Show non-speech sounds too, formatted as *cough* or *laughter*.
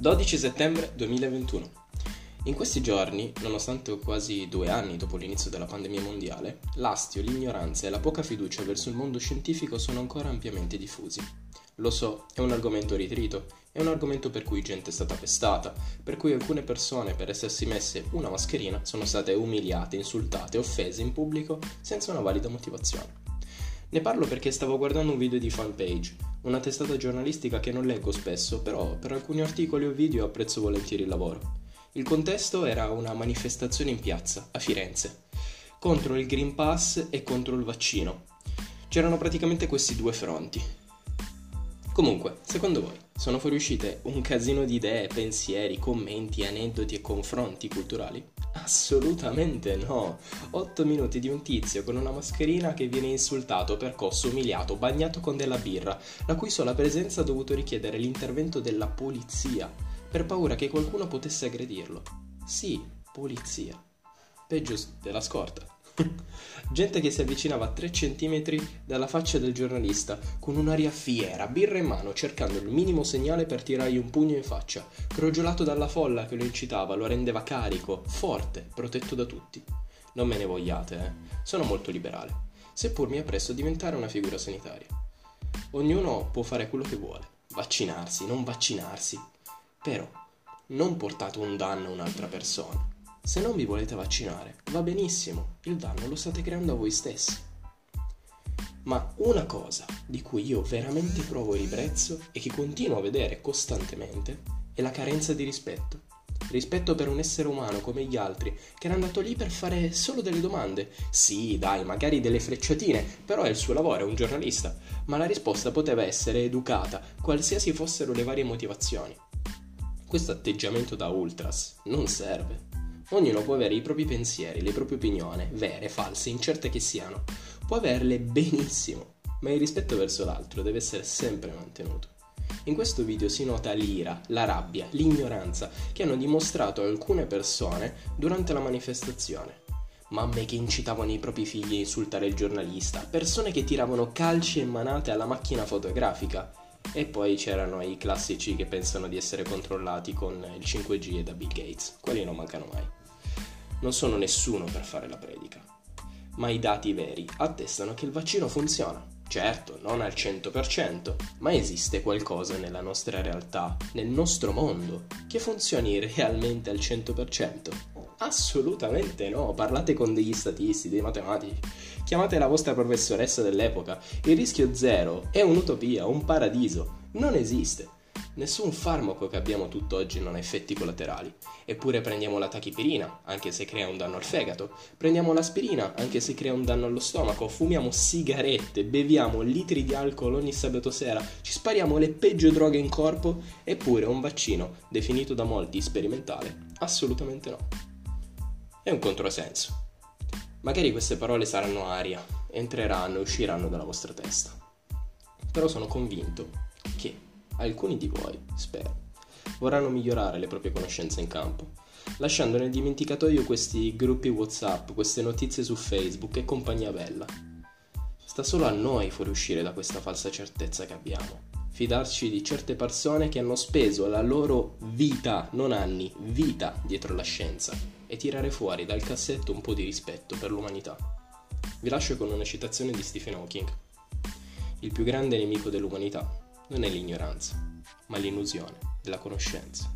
12 settembre 2021. In questi giorni, nonostante quasi due anni dopo l'inizio della pandemia mondiale, l'astio, l'ignoranza e la poca fiducia verso il mondo scientifico sono ancora ampiamente diffusi. Lo so, è un argomento ritrito, è un argomento per cui gente è stata pestata, per cui alcune persone per essersi messe una mascherina sono state umiliate, insultate, offese in pubblico senza una valida motivazione. Ne parlo perché stavo guardando un video di Fanpage, una testata giornalistica che non leggo spesso, però per alcuni articoli o video apprezzo volentieri il lavoro. Il contesto era una manifestazione in piazza, a Firenze, contro il Green Pass e contro il vaccino. C'erano praticamente questi due fronti. Comunque, secondo voi, sono fuoriuscite un casino di idee, pensieri, commenti, aneddoti e confronti culturali? Assolutamente no. 8 minuti di un tizio con una mascherina che viene insultato, percosso, umiliato, bagnato con della birra, la cui sola presenza ha dovuto richiedere l'intervento della polizia, per paura che qualcuno potesse aggredirlo. Sì, polizia. Peggio della scorta. *laughs* Gente che si avvicinava a 3 cm dalla faccia del giornalista, con un'aria fiera, birra in mano, cercando il minimo segnale per tirargli un pugno in faccia, crogiolato dalla folla che lo incitava, lo rendeva carico, forte, protetto da tutti. Non me ne vogliate, eh. Sono molto liberale, seppur mi appresso a diventare una figura sanitaria. Ognuno può fare quello che vuole, vaccinarsi, non vaccinarsi, però non portate un danno a un'altra persona. Se non vi volete vaccinare, va benissimo, il danno lo state creando a voi stessi. Ma una cosa di cui io veramente provo ribrezzo e che continuo a vedere costantemente è la carenza di rispetto. Rispetto per un essere umano come gli altri, che era andato lì per fare solo delle domande. Sì, dai, magari delle frecciatine, però è il suo lavoro, è un giornalista. Ma la risposta poteva essere educata, qualsiasi fossero le varie motivazioni. Questo atteggiamento da ultras non serve. Ognuno può avere i propri pensieri, le proprie opinioni, vere, false, incerte che siano. Può averle benissimo, ma il rispetto verso l'altro deve essere sempre mantenuto. In questo video si nota l'ira, la rabbia, l'ignoranza che hanno dimostrato alcune persone durante la manifestazione. Mamme che incitavano i propri figli a insultare il giornalista, persone che tiravano calci e manate alla macchina fotografica. E poi c'erano i classici che pensano di essere controllati con il 5G e da Bill Gates. Quelli non mancano mai non sono nessuno per fare la predica, ma i dati veri attestano che il vaccino funziona. Certo, non al 100%, ma esiste qualcosa nella nostra realtà, nel nostro mondo, che funzioni realmente al 100%? Assolutamente no, parlate con degli statisti, dei matematici, chiamate la vostra professoressa dell'epoca, il rischio zero è un'utopia, un paradiso, non esiste. Nessun farmaco che abbiamo tutt'oggi non ha effetti collaterali. Eppure prendiamo la tachipirina, anche se crea un danno al fegato, prendiamo l'aspirina, anche se crea un danno allo stomaco, fumiamo sigarette, beviamo litri di alcol ogni sabato sera, ci spariamo le peggio droghe in corpo, eppure un vaccino, definito da molti sperimentale, assolutamente no. È un controsenso. Magari queste parole saranno aria, entreranno e usciranno dalla vostra testa. Però sono convinto che alcuni di voi, spero, vorranno migliorare le proprie conoscenze in campo, lasciando nel dimenticatoio questi gruppi WhatsApp, queste notizie su Facebook e compagnia bella. Sta solo a noi fuoriuscire da questa falsa certezza che abbiamo. Fidarci di certe persone che hanno speso la loro vita, non anni, vita dietro la scienza e tirare fuori dal cassetto un po' di rispetto per l'umanità. Vi lascio con una citazione di Stephen Hawking. Il più grande nemico dell'umanità non è l'ignoranza, ma l'illusione della conoscenza.